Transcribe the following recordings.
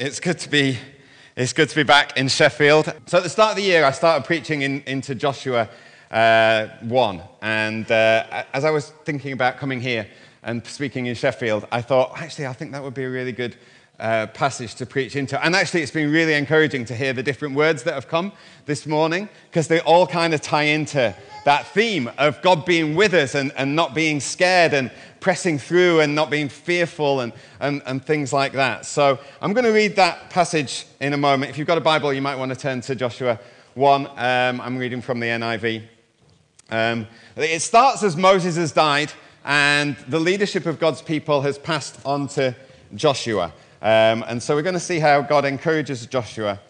It's good to be. It's good to be back in Sheffield. So at the start of the year, I started preaching in, into Joshua uh, one, and uh, as I was thinking about coming here and speaking in Sheffield, I thought actually I think that would be a really good uh, passage to preach into. And actually, it's been really encouraging to hear the different words that have come this morning because they all kind of tie into that theme of God being with us and, and not being scared and pressing through and not being fearful and, and, and things like that. So I'm going to read that passage in a moment. If you've got a Bible, you might want to turn to Joshua 1. Um, I'm reading from the NIV. Um, it starts as Moses has died and the leadership of God's people has passed on to Joshua. Um, and so we're going to see how God encourages Joshua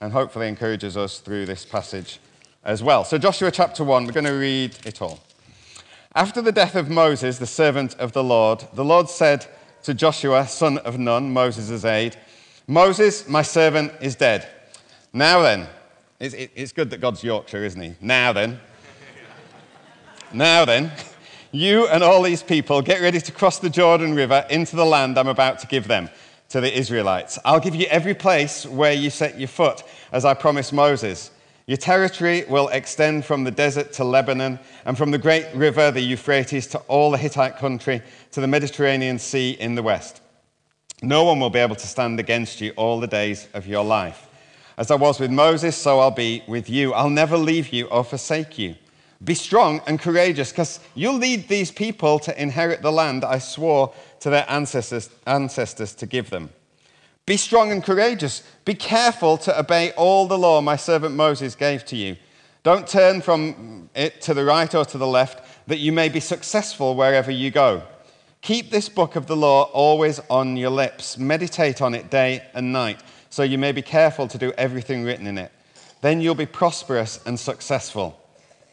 and hopefully encourages us through this passage as well. So, Joshua chapter 1, we're going to read it all. After the death of Moses, the servant of the Lord, the Lord said to Joshua, son of Nun, Moses' aide, Moses, my servant, is dead. Now then, it's, it's good that God's Yorkshire, isn't he? Now then. now then, you and all these people get ready to cross the Jordan River into the land I'm about to give them to the Israelites. I'll give you every place where you set your foot, as I promised Moses. Your territory will extend from the desert to Lebanon, and from the great river, the Euphrates, to all the Hittite country, to the Mediterranean Sea in the west. No one will be able to stand against you all the days of your life. As I was with Moses, so I'll be with you. I'll never leave you or forsake you. Be strong and courageous, because you'll lead these people to inherit the land I swore to their ancestors, ancestors to give them. Be strong and courageous. Be careful to obey all the law my servant Moses gave to you. Don't turn from it to the right or to the left, that you may be successful wherever you go. Keep this book of the law always on your lips. Meditate on it day and night, so you may be careful to do everything written in it. Then you'll be prosperous and successful.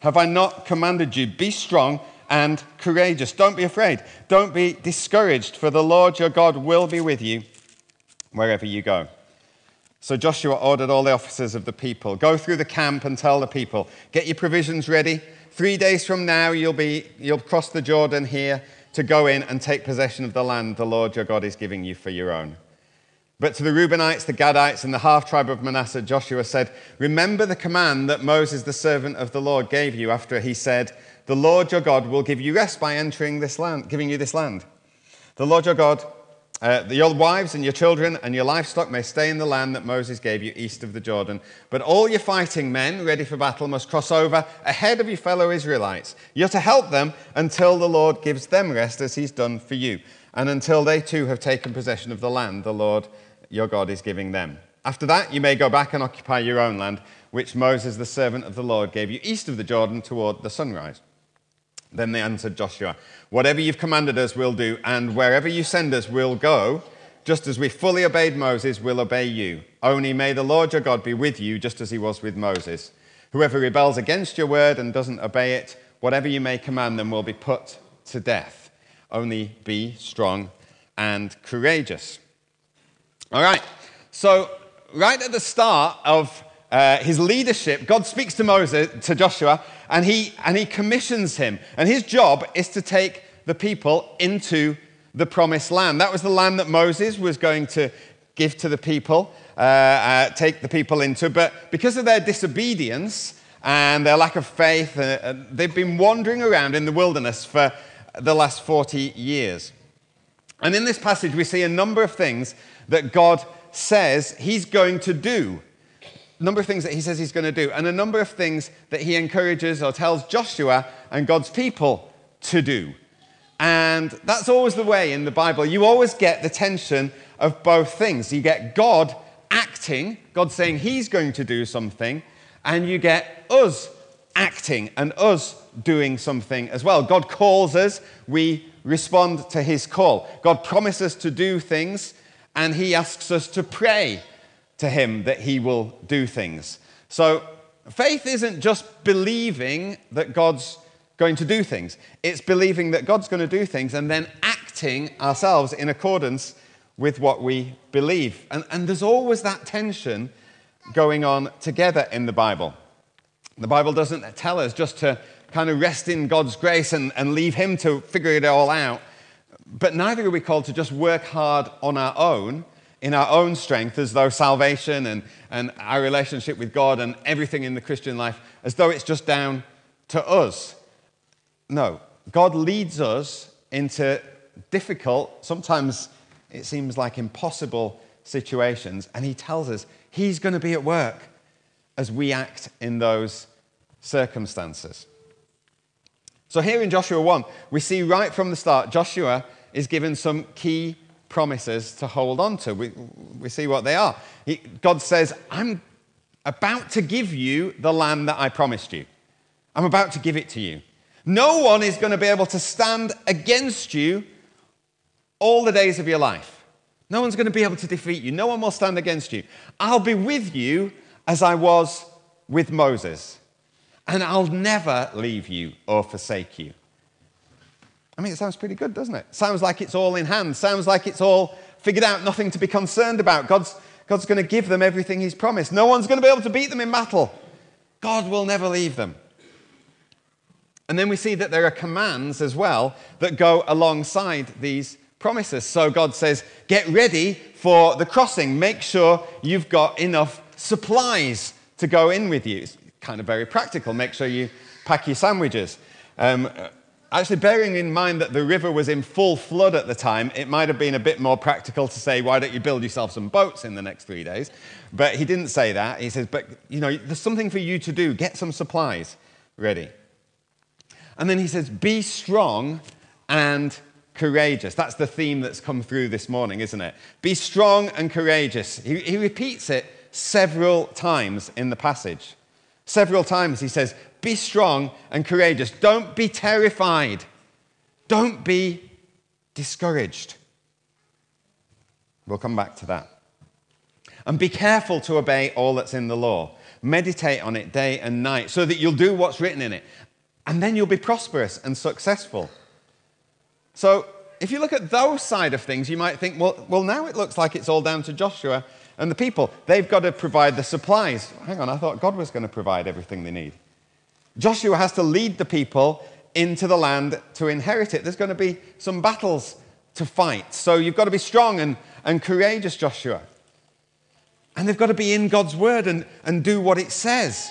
Have I not commanded you? Be strong and courageous. Don't be afraid. Don't be discouraged, for the Lord your God will be with you wherever you go. So Joshua ordered all the officers of the people go through the camp and tell the people, get your provisions ready. Three days from now, you'll, be, you'll cross the Jordan here to go in and take possession of the land the Lord your God is giving you for your own. But to the Reubenites, the Gadites, and the half tribe of Manasseh, Joshua said, Remember the command that Moses, the servant of the Lord, gave you after he said, The Lord your God will give you rest by entering this land, giving you this land. The Lord your God uh, your wives and your children and your livestock may stay in the land that Moses gave you east of the Jordan. But all your fighting men ready for battle must cross over ahead of your fellow Israelites. You're to help them until the Lord gives them rest as he's done for you, and until they too have taken possession of the land the Lord your God is giving them. After that, you may go back and occupy your own land, which Moses, the servant of the Lord, gave you east of the Jordan toward the sunrise. Then they answered Joshua, Whatever you've commanded us, we'll do, and wherever you send us, we'll go. Just as we fully obeyed Moses, we'll obey you. Only may the Lord your God be with you, just as he was with Moses. Whoever rebels against your word and doesn't obey it, whatever you may command them, will be put to death. Only be strong and courageous. All right, so right at the start of uh, his leadership, God speaks to Moses, to Joshua, and he, and he commissions him. And his job is to take the people into the promised land. That was the land that Moses was going to give to the people, uh, uh, take the people into. But because of their disobedience and their lack of faith, uh, uh they've been wandering around in the wilderness for the last 40 years. And in this passage, we see a number of things that God says he's going to do number of things that he says he's going to do, and a number of things that he encourages or tells Joshua and God's people to do. And that's always the way in the Bible. You always get the tension of both things. You get God acting, God saying he's going to do something, and you get us acting and us doing something as well. God calls us, we respond to his call. God promises to do things, and he asks us to pray to him that he will do things. So faith isn't just believing that God's going to do things, it's believing that God's going to do things and then acting ourselves in accordance with what we believe. And, and there's always that tension going on together in the Bible. The Bible doesn't tell us just to kind of rest in God's grace and, and leave Him to figure it all out. But neither are we called to just work hard on our own in our own strength as though salvation and, and our relationship with God and everything in the Christian life, as though it's just down to us. No, God leads us into difficult, sometimes it seems like impossible situations, and He tells us He's going to be at work as we act in those circumstances. So, here in Joshua 1, we see right from the start, Joshua is given some key promises to hold on to. We, we see what they are. He, God says, I'm about to give you the land that I promised you. I'm about to give it to you. No one is going to be able to stand against you all the days of your life. No one's going to be able to defeat you. No one will stand against you. I'll be with you as I was with Moses, and I'll never leave you or forsake you. I mean, it sounds pretty good, doesn't it? Sounds like it's all in hand. Sounds like it's all figured out, nothing to be concerned about. God's, God's going to give them everything He's promised. No one's going to be able to beat them in battle. God will never leave them. And then we see that there are commands as well that go alongside these promises. So God says, Get ready for the crossing. Make sure you've got enough supplies to go in with you. It's kind of very practical. Make sure you pack your sandwiches. Um, actually, bearing in mind that the river was in full flood at the time, it might have been a bit more practical to say, Why don't you build yourself some boats in the next three days? But he didn't say that. He says, But, you know, there's something for you to do. Get some supplies ready. And then he says, Be strong and courageous. That's the theme that's come through this morning, isn't it? Be strong and courageous. He, he, repeats it several times in the passage. Several times he says, Be strong and courageous. Don't be terrified. Don't be discouraged. We'll come back to that. And be careful to obey all that's in the law. Meditate on it day and night so that you'll do what's written in it and then you'll be prosperous and successful. So, if you look at those side of things, you might think, well, well, now it looks like it's all down to Joshua and the people. They've got to provide the supplies. Hang on, I thought God was going to provide everything they need. Joshua has to lead the people into the land to inherit it. There's going to be some battles to fight. So you've got to be strong and, and courageous, Joshua. And they've got to be in God's word and, and do what it says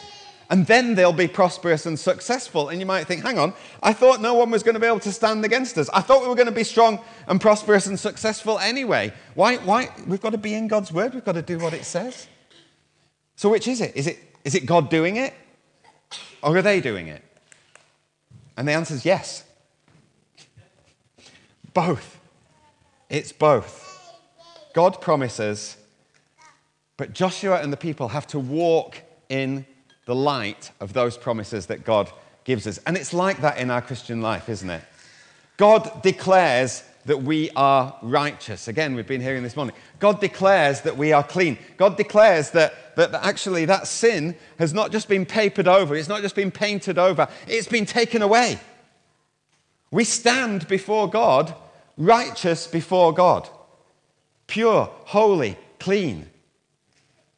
and then they'll be prosperous and successful. And you might think, hang on, I thought no one was going to be able to stand against us. I thought we were going to be strong and prosperous and successful anyway. Why? Why? We've got to be in God's word, we've got to do what it says. So, which is it? Is it, is it God doing it? Or are they doing it? And the answer is yes. Both. It's both. God promises, but Joshua and the people have to walk in the light of those promises that God gives us. And it's like that in our Christian life, isn't it? God declares that we are righteous. Again, we've been hearing this morning. God declares that we are clean. God declares that, that actually that sin has not just been papered over, it's not just been painted over, it's been taken away. We stand before God, righteous before God, pure, holy, clean.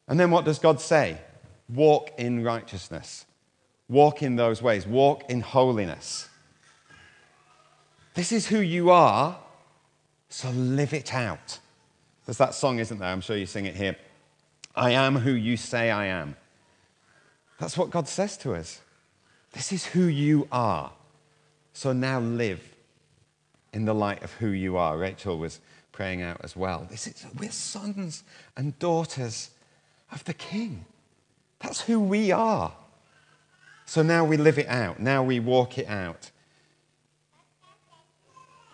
And then what does God say? walk in righteousness. Walk in those ways. Walk in holiness. This is who you are, so live it out. There's that song, isn't there? I'm sure you sing it here. I am who you say I am. That's what God says to us. This is who you are. So now live in the light of who you are. Rachel was praying out as well. This is, we're sons and daughters of the King. That's who we are. So now we live it out. Now we walk it out.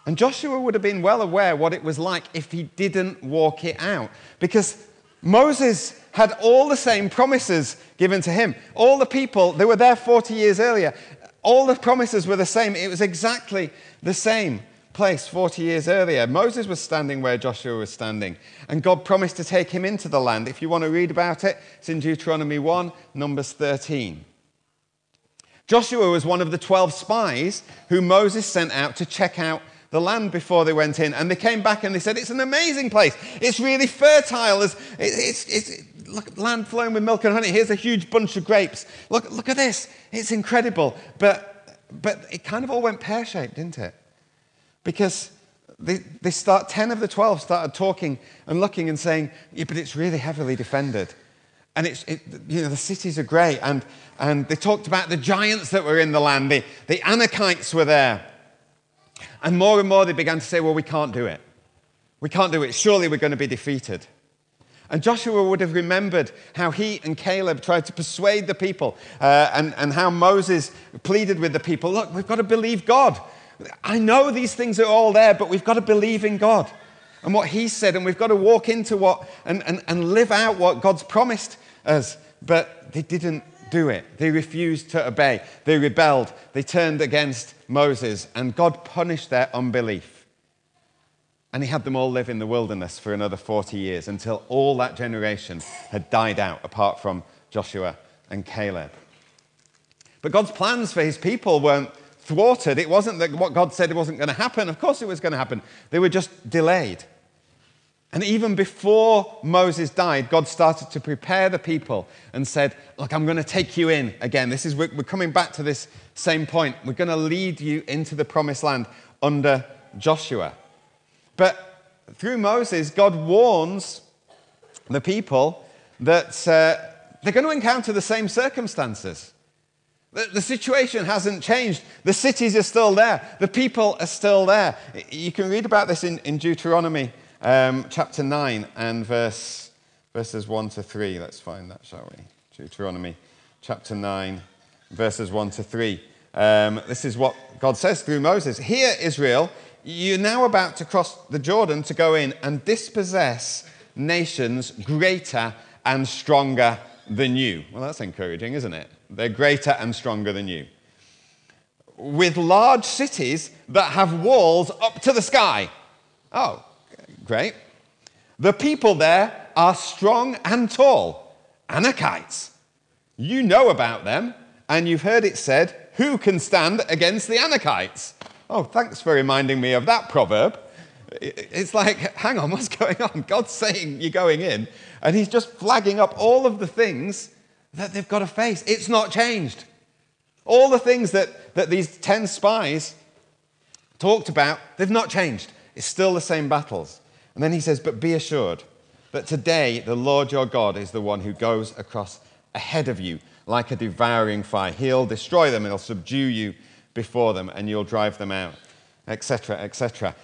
And Joshua would have been well aware what it was like if he didn't walk it out. Because Moses had all the same promises given to him. All the people, they were there 40 years earlier. All the promises were the same. It was exactly the same place 40 years earlier. Moses was standing where Joshua was standing, and God promised to take him into the land. If you want to read about it, it's in Deuteronomy 1, Numbers 13. Joshua was one of the 12 spies who Moses sent out to check out the land before they went in. And they came back and they said, It's an amazing place. It's really fertile. It's, it's, it's look, land flowing with milk and honey. Here's a huge bunch of grapes. Look, look at this. It's incredible. But, but it kind of all went pear shaped, didn't it? Because they, they start, 10 of the 12 started talking and looking and saying, yeah, but it's really heavily defended. And it's, it, you know, the cities are great. And, and they talked about the giants that were in the land. The, the Anakites were there. And more and more they began to say, well, we can't do it. We can't do it. Surely we're going to be defeated. And Joshua would have remembered how he and Caleb tried to persuade the people uh, and, and how Moses pleaded with the people look, we've got to believe God. I know these things are all there, but we've got to believe in God and what He said, and we've got to walk into what and, and, and live out what God's promised us. But they didn't do it. They refused to obey. They rebelled. They turned against Moses, and God punished their unbelief. And he had them all live in the wilderness for another 40 years until all that generation had died out, apart from Joshua and Caleb. But God's plans for his people weren't thwarted. It wasn't that what God said it wasn't going to happen. Of course, it was going to happen. They were just delayed. And even before Moses died, God started to prepare the people and said, Look, I'm going to take you in again. This is, we're coming back to this same point. We're going to lead you into the promised land under Joshua. But through Moses, God warns the people that uh, they're going to encounter the same circumstances. The, the, situation hasn't changed. The cities are still there. The people are still there. You can read about this in, in Deuteronomy um, chapter 9 and verse, verses 1 to 3. Let's find that, shall we? Deuteronomy chapter 9, verses 1 to 3. Um, this is what God says through Moses Hear, Israel, you're now about to cross the Jordan to go in and dispossess nations greater and stronger than you. Well, that's encouraging, isn't it? They're greater and stronger than you. With large cities that have walls up to the sky. Oh, great. The people there are strong and tall. Anakites. You know about them, and you've heard it said, Who can stand against the Anakites? Oh, thanks for reminding me of that proverb. It's like, hang on, what's going on? God's saying you're going in, and He's just flagging up all of the things that they've got to face. It's not changed. All the things that, that these 10 spies talked about, they've not changed. It's still the same battles. And then he says, But be assured that today the Lord your God is the one who goes across ahead of you like a devouring fire. He'll destroy them, he'll subdue you before them and you'll drive them out, etc., etc.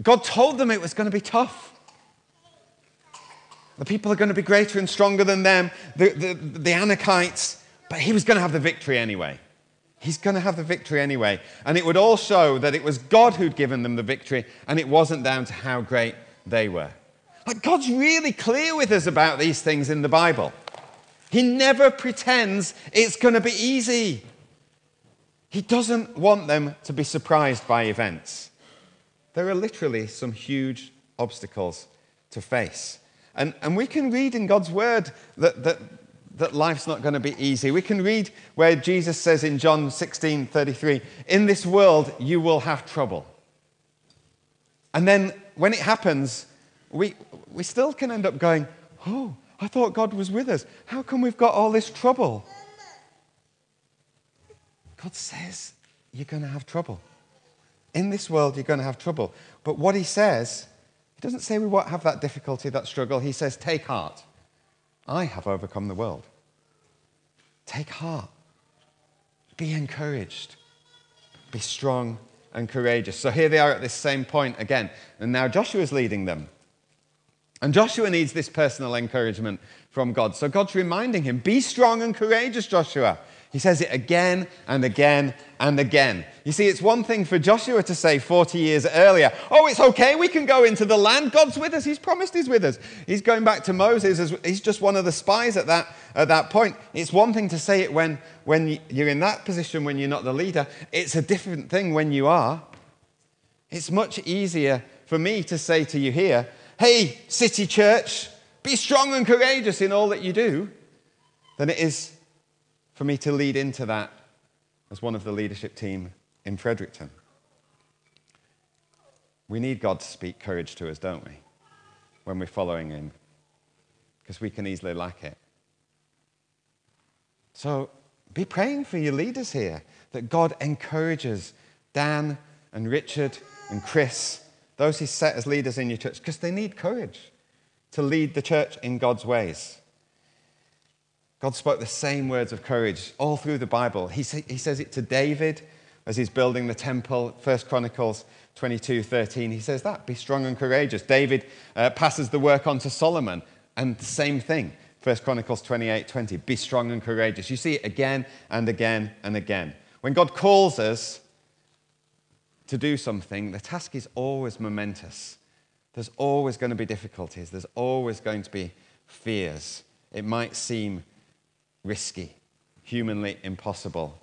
God told them it was going to be tough. The people are going to be greater and stronger than them, the, the, the Anakites, but he was going to have the victory anyway. He's going to have the victory anyway. And it would all show that it was God who'd given them the victory and it wasn't down to how great they were. Like, God's really clear with us about these things in the Bible. He never pretends it's going to be easy. He doesn't want them to be surprised by events. There are literally some huge obstacles to face. And, and we can read in God's word that, that, that life's not going to be easy. We can read where Jesus says in John 16 33, In this world you will have trouble. And then when it happens, we, we still can end up going, Oh, I thought God was with us. How come we've got all this trouble? God says you're going to have trouble. In this world, you're going to have trouble. But what he says, he doesn't say we won't have that difficulty, that struggle. He says, take heart. I have overcome the world. Take heart. Be encouraged. Be strong and courageous. So here they are at this same point again. And now Joshua's leading them. And Joshua needs this personal encouragement from God. So God's reminding him be strong and courageous, Joshua. He says it again and again and again. You see, it's one thing for Joshua to say 40 years earlier, oh, it's okay, we can go into the land. God's with us. He's promised he's with us. He's going back to Moses as he's just one of the spies at that, at that point. It's one thing to say it when, when you're in that position, when you're not the leader. It's a different thing when you are. It's much easier for me to say to you here, hey, city church, be strong and courageous in all that you do, than it is for me to lead into that as one of the leadership team in Fredericton. We need God to speak courage to us, don't we, when we're following Him? Because we can easily lack it. So be praying for your leaders here that God encourages Dan and Richard and Chris those He's set as leaders in your church, because they need courage to lead the church in God's ways. God spoke the same words of courage all through the Bible. He, say, he says it to David as he's building the temple, 1 Chronicles 22 13. He says that, be strong and courageous. David uh, passes the work on to Solomon, and the same thing. 1 Chronicles 28 20. Be strong and courageous. You see it again and again and again. When God calls us to do something, the task is always momentous. There's always going to be difficulties, there's always going to be fears. It might seem risky, humanly impossible.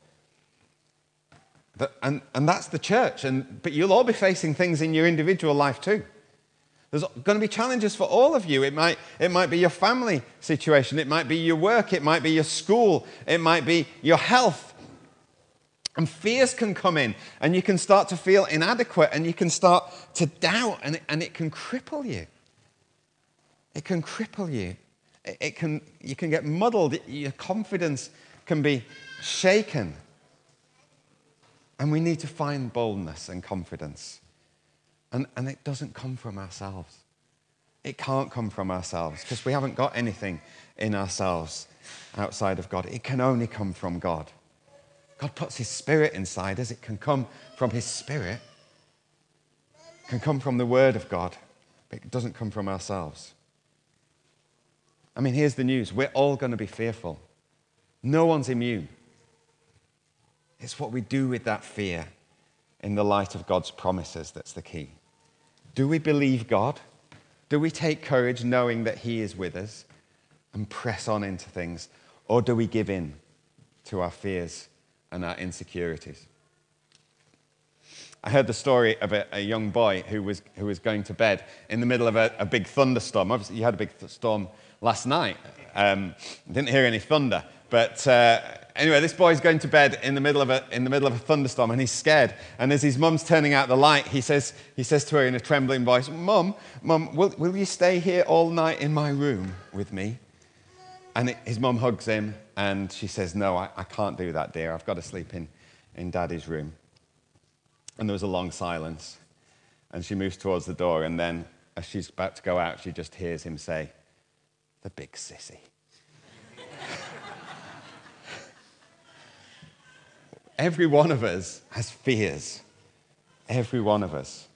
And, and that's the church. And, but you'll all be facing things in your individual life too. There's going to be challenges for all of you. It might, it might be your family situation, it might be your work, it might be your school, it might be your health. And fears can come in, and you can start to feel inadequate, and you can start to doubt, and it, and it can cripple you. It can cripple you. It, can, you can get muddled, your confidence can be shaken. And we need to find boldness and confidence. And, and it doesn't come from ourselves. It can't come from ourselves because we haven't got anything in ourselves outside of God. It can only come from God. God puts His Spirit inside us. It can come from His Spirit, it can come from the Word of God, but it doesn't come from ourselves. I mean, here's the news we're all going to be fearful. No one's immune. It's what we do with that fear in the light of God's promises that's the key. Do we believe God? Do we take courage knowing that He is with us and press on into things? Or do we give in to our fears and our insecurities? I heard the story of a, a young boy who was, who was going to bed in the middle of a, a big thunderstorm. Obviously, you had a big storm last night. Um, didn't hear any thunder, but uh, anyway, this boy's going to bed in the middle of a, in the middle of a thunderstorm and he's scared. And as his mum's turning out the light, he says, he says to her in a trembling voice, Mum, Mum, will, will you stay here all night in my room with me? And it, his mum hugs him and she says, No, I, I can't do that, dear. I've got to sleep in, in daddy's room. And there was a long silence. And she moves towards the door. And then, as she's about to go out, she just hears him say, The big sissy. Every one of us has fears. Every one of us.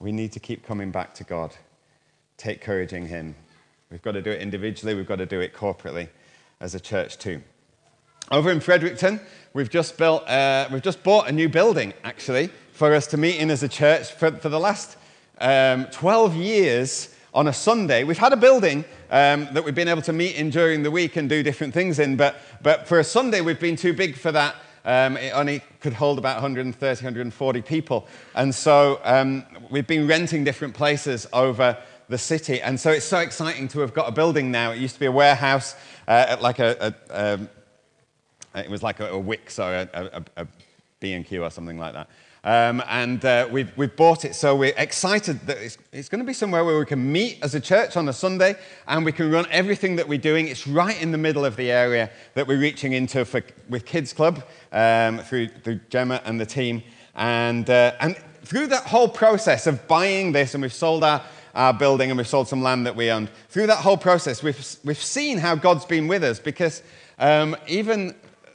We need to keep coming back to God. Take courage in Him. We've got to do it individually, we've got to do it corporately as a church too. Over in Fredericton, we've just, built, uh, we've just bought a new building, actually, for us to meet in as a church. For, for the last um, 12 years, on a Sunday. We've had a building um, that we've been able to meet in during the week and do different things in, but, but for a Sunday, we've been too big for that um, it only could hold about 130, 140 people. And so um, we've been renting different places over the city. And so it's so exciting to have got a building now. It used to be a warehouse, uh, like a, a um, it was like a, a Wickes or a, a, a B&Q or something like that. Um, and uh, we've, we've bought it, so we're excited that it's, it's going to be somewhere where we can meet as a church on a Sunday and we can run everything that we're doing. It's right in the middle of the area that we're reaching into for, with Kids Club um, through, through Gemma and the team. And, uh, and through that whole process of buying this, and we've sold our, our building and we've sold some land that we owned, through that whole process, we've, we've seen how God's been with us because um, even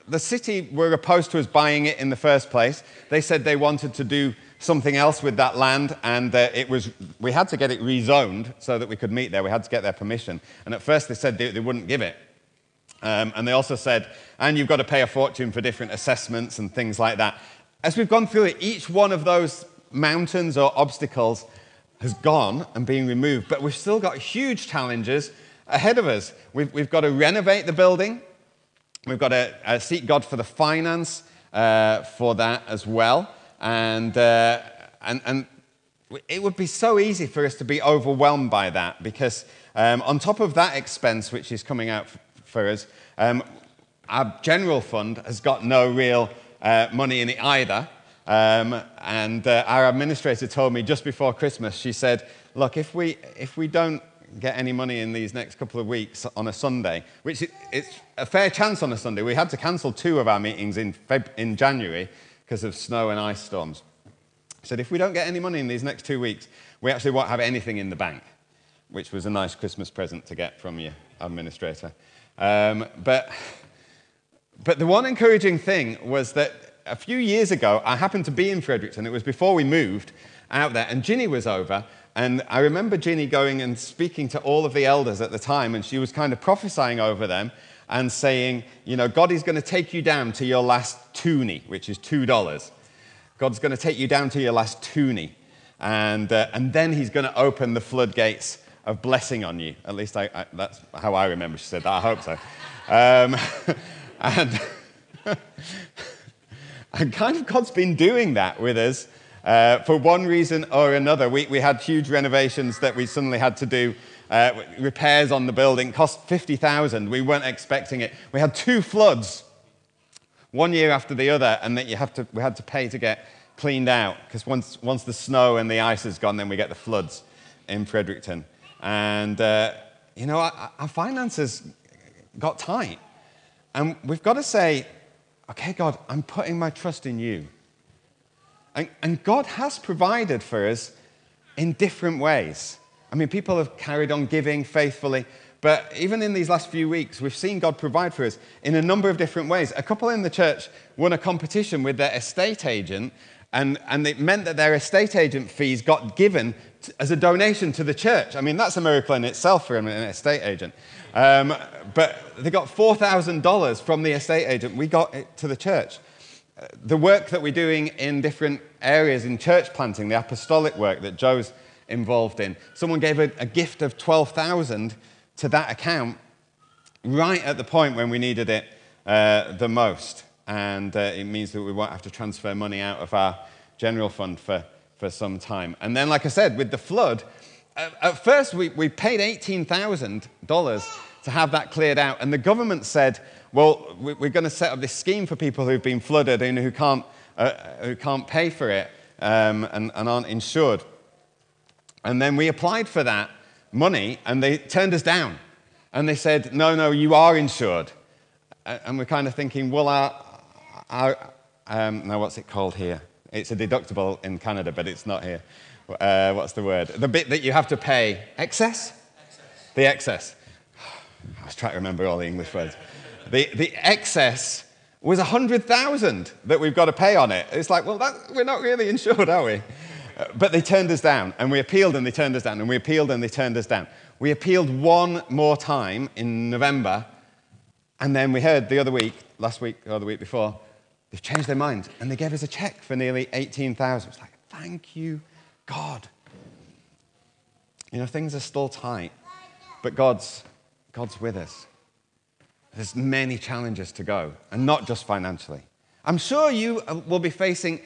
the city were opposed to us buying it in the first place. They said they wanted to do something else with that land, and uh, it was, we had to get it rezoned so that we could meet there. We had to get their permission. And at first they said they, they wouldn't give it. Um, and they also said, and you've got to pay a fortune for different assessments and things like that. As we've gone through it, each one of those mountains or obstacles has gone and been removed, but we've still got huge challenges ahead of us. We've, we've got to renovate the building. We've got to uh, seek God for the finance uh, for that as well. And, uh, and, and it would be so easy for us to be overwhelmed by that because, um, on top of that expense which is coming out for us, um, our general fund has got no real uh, money in it either. Um, and uh, our administrator told me just before Christmas, she said, Look, if we, if we don't get any money in these next couple of weeks on a Sunday, which it's a fair chance on a Sunday. We had to cancel two of our meetings in, Feb- in January because of snow and ice storms. Said, if we don't get any money in these next two weeks, we actually won't have anything in the bank, which was a nice Christmas present to get from your administrator. Um, but, but the one encouraging thing was that a few years ago, I happened to be in Fredericton. It was before we moved out there, and Ginny was over. And I remember Ginny going and speaking to all of the elders at the time, and she was kind of prophesying over them and saying, you know, God is going to take you down to your last toonie, which is $2. God's going to take you down to your last toonie. And, uh, and then he's going to open the floodgates of blessing on you. At least I, I, that's how I remember she said that. I hope so. Um, and, and kind of God's been doing that with us uh, for one reason or another. We, we had huge renovations that we suddenly had to do. Uh, repairs on the building cost 50,000. We weren't expecting it. We had two floods, one year after the other, and that you have to, we had to pay to get cleaned out because once, once the snow and the ice is gone, then we get the floods in Fredericton. And, uh, you know, our, our finances got tight. And we've got to say, okay, God, I'm putting my trust in you. And, and God has provided for us in different ways. I mean, people have carried on giving faithfully, but even in these last few weeks, we've seen God provide for us in a number of different ways. A couple in the church won a competition with their estate agent, and, and it meant that their estate agent fees got given to, as a donation to the church. I mean, that's a miracle in itself for an estate agent. Um, but they got $4,000 from the estate agent. We got it to the church the work that we're doing in different areas in church planting, the apostolic work that Joe's involved in, someone gave a, a gift of 12,000 to that account right at the point when we needed it uh, the most. And uh, it means that we won't have to transfer money out of our general fund for, for some time. And then, like I said, with the flood, at, at first we, we paid $18,000 to have that cleared out. And the government said, well, we're going to set up this scheme for people who've been flooded and who can't, uh, who can't pay for it um, and, and aren't insured. And then we applied for that money and they turned us down. And they said, no, no, you are insured. And we're kind of thinking, well, our, our um, now what's it called here? It's a deductible in Canada, but it's not here. Uh, what's the word? The bit that you have to pay. Excess? excess. The excess. I was trying to remember all the English words. The, the excess was 100,000 that we've got to pay on it. It's like, well, that, we're not really insured, are we? Uh, but they turned us down, and we appealed and they turned us down, and we appealed and they turned us down. We appealed one more time in November, and then we heard the other week, last week or the week before, they've changed their mind, and they gave us a check for nearly 18,000. It's like, thank you, God. You know, things are still tight, but God's, God's with us. There's many challenges to go, and not just financially. I'm sure you uh, will be facing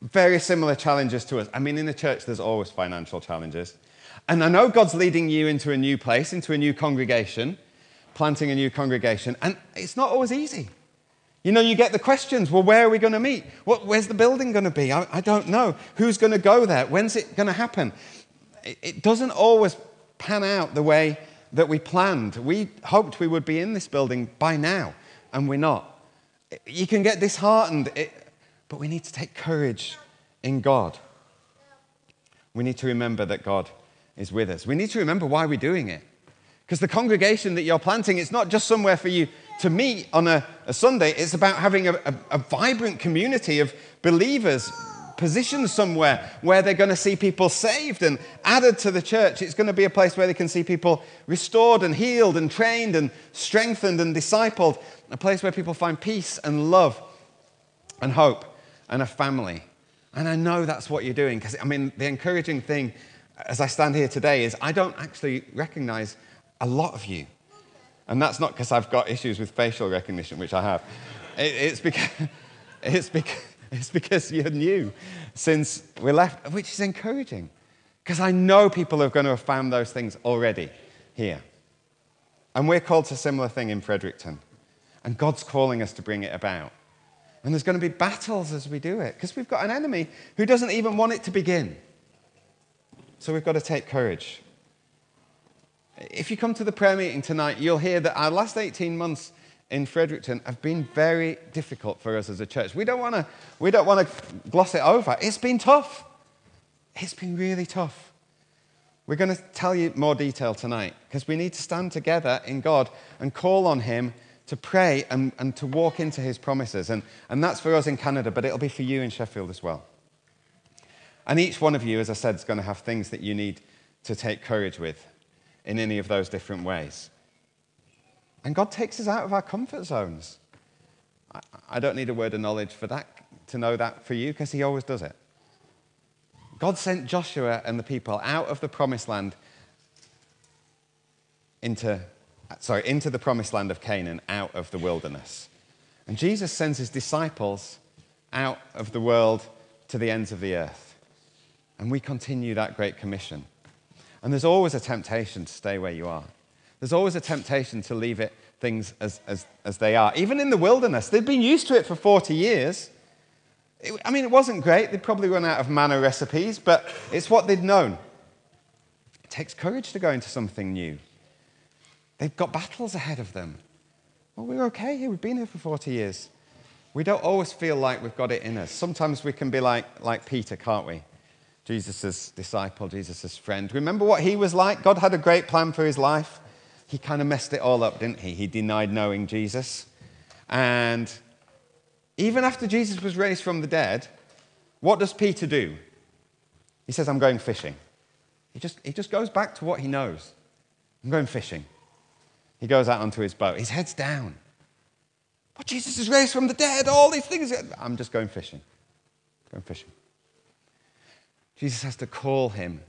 very similar challenges to us. I mean, in the church, there's always financial challenges. And I know God's leading you into a new place, into a new congregation, planting a new congregation, and it's not always easy. You know, you get the questions well, where are we going to meet? What, where's the building going to be? I, I don't know. Who's going to go there? When's it going to happen? It, it doesn't always pan out the way that we planned. We hoped we would be in this building by now, and we're not. You can get disheartened, but we need to take courage in God. We need to remember that God is with us. We need to remember why we're doing it. Because the congregation that you're planting, it's not just somewhere for you to meet on a, a Sunday, it's about having a, a, a vibrant community of believers positioned somewhere where they're going to see people saved and added to the church. It's going to be a place where they can see people restored and healed and trained and strengthened and discipled. A place where people find peace and love and hope and a family. And I know that's what you're doing because, I mean, the encouraging thing as I stand here today is I don't actually recognize a lot of you. And that's not because I've got issues with facial recognition, which I have. it's because. It's because It's because you're new since we left, which is encouraging. Because I know people are going to have found those things already here. And we're called to a similar thing in Fredericton. And God's calling us to bring it about. And there's going to be battles as we do it because we've got an enemy who doesn't even want it to begin. So we've got to take courage. If you come to the prayer meeting tonight, you'll hear that our last 18 months in Fredericton have been very difficult for us as a church. We don't want to we don't want to gloss it over. It's been tough. It's been really tough. We're going to tell you more detail tonight because we need to stand together in God and call on Him to pray and, and to walk into His promises. And, and that's for us in Canada, but it'll be for you in Sheffield as well. And each one of you, as I said, is going to have things that you need to take courage with in any of those different ways. And God takes us out of our comfort zones. I, don't need a word of knowledge for that, to know that for you, because He always does it. God sent Joshua and the people out of the promised land into, sorry, into the promised land of Canaan, out of the wilderness. And Jesus sends his disciples out of the world to the ends of the earth. And we continue that great commission. And there's always a temptation to stay where you are. There's always a temptation to leave it things as, as, as they are. Even in the wilderness, they'd been used to it for 40 years. It, I mean, it wasn't great. They'd probably run out of manna recipes, but it's what they'd known. It takes courage to go into something new. They've got battles ahead of them. Well, we're okay here. We've been here for 40 years. We don't always feel like we've got it in us. Sometimes we can be like, like Peter, can't we? Jesus' disciple, Jesus' friend. Remember what he was like? God had a great plan for his life. He kind of messed it all up, didn't he? He denied knowing Jesus. And even after Jesus was raised from the dead, what does Peter do? He says, I'm going fishing. He just, he just goes back to what he knows. I'm going fishing. He goes out onto his boat. His head's down. But Jesus is raised from the dead, all these things. I'm just going fishing. Going fishing. Jesus has to call him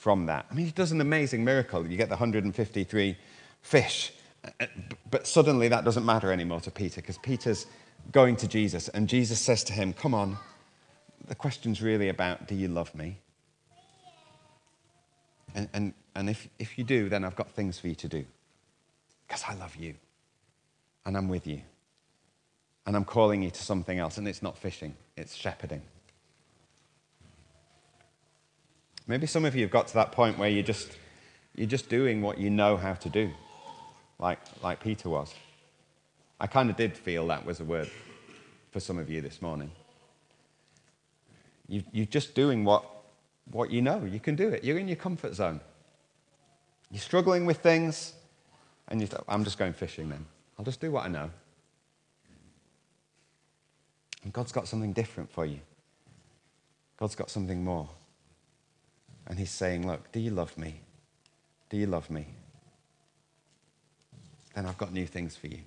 from that. I mean, he does an amazing miracle. You get the 153 fish, uh, uh, but suddenly that doesn't matter anymore to Peter because Peter's going to Jesus, and Jesus says to him, Come on, the question's really about do you love me? And, and, and if, if you do, then I've got things for you to do because I love you and I'm with you. And I'm calling you to something else, and it's not fishing, it's shepherding. Maybe some of you have got to that point where you're just, you're just doing what you know how to do, like, like Peter was. I kind of did feel that was a word for some of you this morning. You, you're just doing what, what you know. You can do it. You're in your comfort zone. You're struggling with things, and you thought, I'm just going fishing then. I'll just do what I know. And God's got something different for you. God's got something more. And he's saying, Look, do you love me? Do you love me? Then I've got new things for you.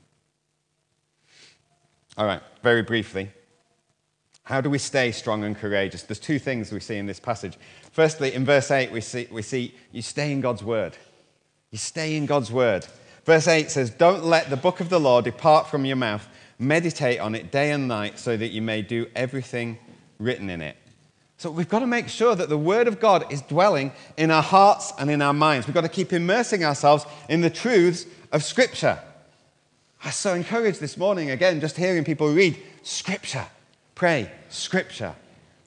All right, very briefly. How do we stay strong and courageous? There's two things we see in this passage. Firstly, in verse 8, we see, we see you stay in God's word. You stay in God's word. Verse 8 says, Don't let the book of the law depart from your mouth. Meditate on it day and night so that you may do everything written in it. So we've got to make sure that the Word of God is dwelling in our hearts and in our minds. We've got to keep immersing ourselves in the truths of Scripture. I was so encouraged this morning, again, just hearing people read Scripture, pray Scripture.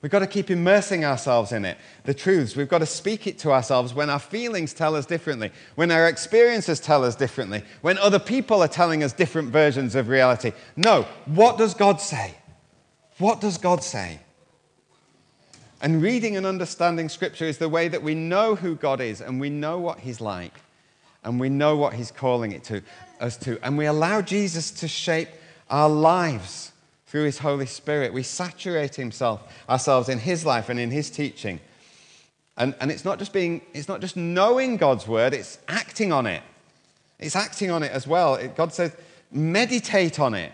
We've got to keep immersing ourselves in it, the truths. We've got to speak it to ourselves when our feelings tell us differently, when our experiences tell us differently, when other people are telling us different versions of reality. No, what does God say? What does God say? And reading and understanding Scripture is the way that we know who God is and we know what He's like and we know what He's calling it to us to. And we allow Jesus to shape our lives through His Holy Spirit. We saturate himself, ourselves in His life and in His teaching. And, and it's not just being, it's not just knowing God's word, it's acting on it. It's acting on it as well. It, God says, meditate on it.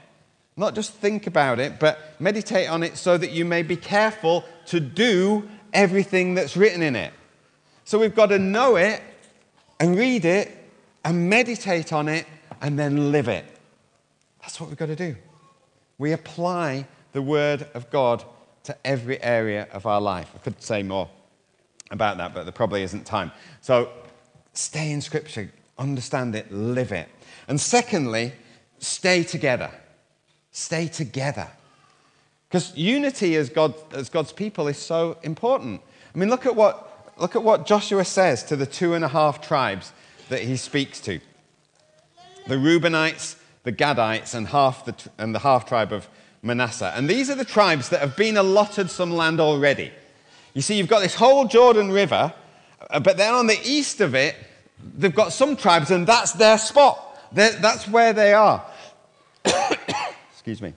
Not just think about it, but meditate on it so that you may be careful to do everything that's written in it. So we've got to know it and read it and meditate on it and then live it. That's what we've got to do. We apply the Word of God to every area of our life. I could say more about that, but there probably isn't time. So stay in Scripture, understand it, live it. And secondly, stay together. Stay together. Because unity as, God, as God's people is so important. I mean, look at, what, look at what Joshua says to the two and a half tribes that he speaks to the Reubenites, the Gadites, and, half the, and the half tribe of Manasseh. And these are the tribes that have been allotted some land already. You see, you've got this whole Jordan River, uh, but then on the east of it, they've got some tribes, and that's their spot. They're, that's where they are. Excuse me.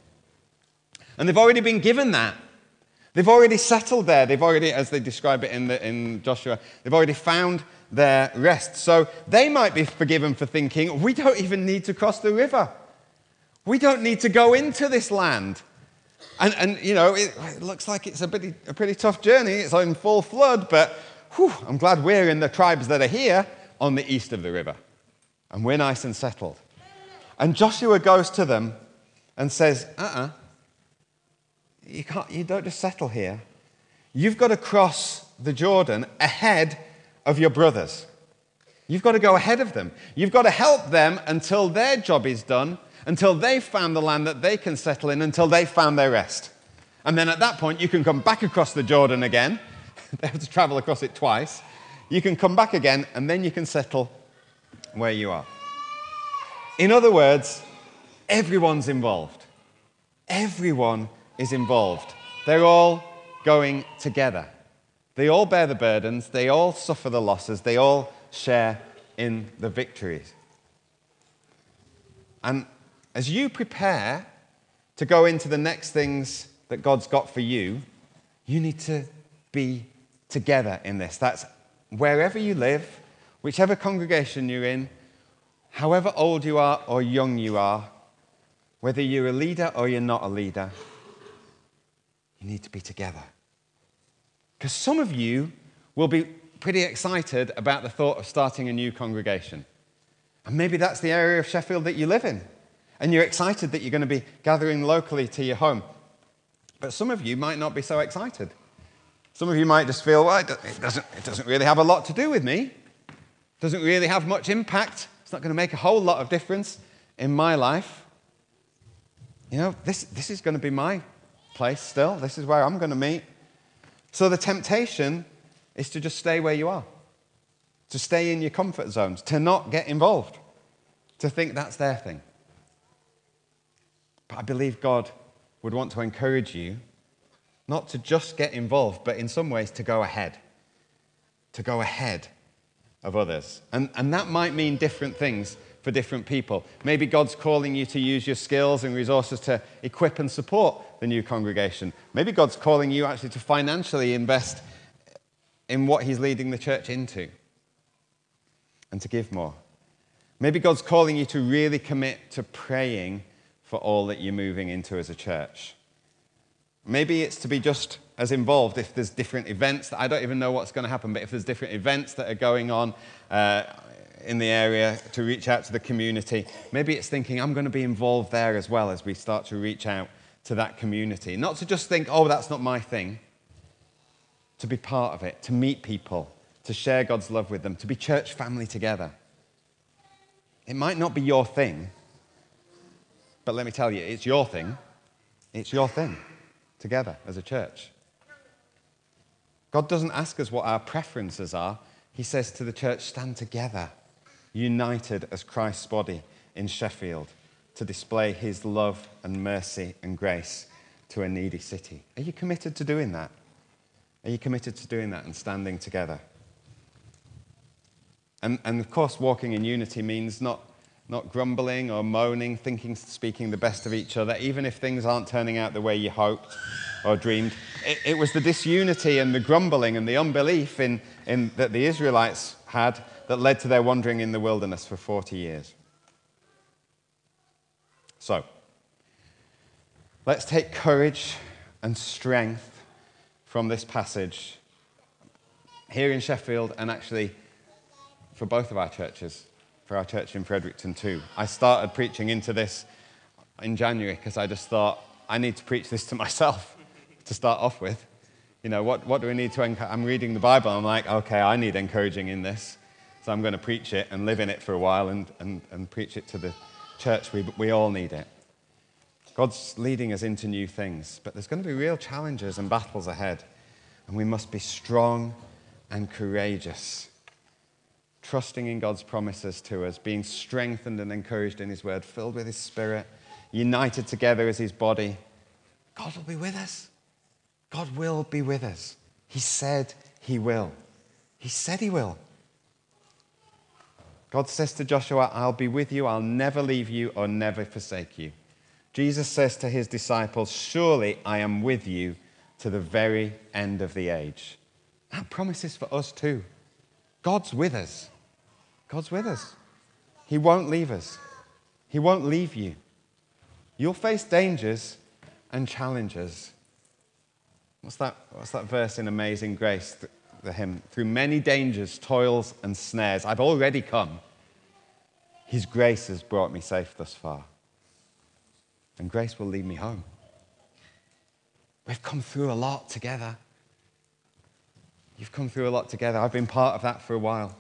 And they've already been given that. They've already settled there. They've already, as they describe it in, the, in Joshua, they've already found their rest. So they might be forgiven for thinking, we don't even need to cross the river. We don't need to go into this land. And, and you know, it, it looks like it's a pretty, a pretty tough journey. It's in full flood, but whew, I'm glad we're in the tribes that are here on the east of the river. And we're nice and settled. And Joshua goes to them and says, uh uh-uh, uh you, can't, you don't just settle here. You've got to cross the Jordan ahead of your brothers. You've got to go ahead of them. You've got to help them until their job is done, until they've found the land that they can settle in, until they've found their rest. And then at that point, you can come back across the Jordan again. they have to travel across it twice. You can come back again, and then you can settle where you are. In other words, everyone's involved. Everyone is involved. They're all going together. They all bear the burdens, they all suffer the losses, they all share in the victories. And as you prepare to go into the next things that God's got for you, you need to be together in this. That's wherever you live, whichever congregation you're in, however old you are or young you are, whether you're a leader or you're not a leader, you need to be together. Because some of you will be pretty excited about the thought of starting a new congregation. And maybe that's the area of Sheffield that you live in. And you're excited that you're going to be gathering locally to your home. But some of you might not be so excited. Some of you might just feel, well, it doesn't, it doesn't really have a lot to do with me. It doesn't really have much impact. It's not going to make a whole lot of difference in my life. You know, this, this is going to be my place still. This is where I'm going to meet. So the temptation is to just stay where you are, to stay in your comfort zones, to not get involved, to think that's their thing. But I believe God would want to encourage you not to just get involved, but in some ways to go ahead, to go ahead of others. And, and that might mean different things for different people. Maybe God's calling you to use your skills and resources to equip and support the new congregation. Maybe God's calling you actually to financially invest in what He's leading the church into and to give more. Maybe God's calling you to really commit to praying for all that you're moving into as a church. Maybe it's to be just as involved if there's different events that I don't even know what's going to happen, but if there's different events that are going on, uh, in the area to reach out to the community. Maybe it's thinking, I'm going to be involved there as well as we start to reach out to that community. Not to just think, oh, that's not my thing. To be part of it, to meet people, to share God's love with them, to be church family together. It might not be your thing, but let me tell you, it's your thing. It's your thing together as a church. God doesn't ask us what our preferences are. He says to the church, stand together united as Christ's body in Sheffield to display his love and mercy and grace to a needy city. Are you committed to doing that? Are you committed to doing that and standing together? And, and of course, walking in unity means not, not grumbling or moaning, thinking, speaking the best of each other, even if things aren't turning out the way you hoped or dreamed. It, it was the disunity and the grumbling and the unbelief in, in, that the Israelites had that led to their wandering in the wilderness for 40 years. So, let's take courage and strength from this passage here in Sheffield and actually for both of our churches, for our church in Fredericton too. I started preaching into this in January because I just thought I need to preach this to myself to start off with. You know, what, what do we need to encourage? I'm reading the Bible. I'm like, okay, I need encouraging in this. So I'm going to preach it and live in it for a while and, and, and preach it to the church. We, we all need it. God's leading us into new things, but there's going to be real challenges and battles ahead. And we must be strong and courageous, trusting in God's promises to us, being strengthened and encouraged in His word, filled with His Spirit, united together as His body. God will be with us. God will be with us. He said he will. He said he will. God says to Joshua, I'll be with you, I'll never leave you or never forsake you. Jesus says to his disciples, Surely I am with you to the very end of the age. That promises for us too. God's with us. God's with us. He won't leave us, He won't leave you. You'll face dangers and challenges. What's that, what's that verse in Amazing Grace, the, hymn? Through many dangers, toils, and snares, I've already come. His grace has brought me safe thus far. And grace will lead me home. We've come through a lot together. You've come through a lot together. I've been part of that for a while.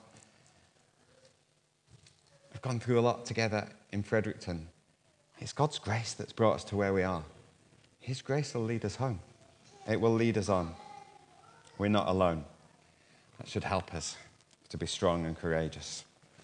We've gone through a lot together in Fredericton. It's God's grace that's brought us to where we are. His grace will lead us home, it will lead us on. We're not alone. That should help us to be strong and courageous.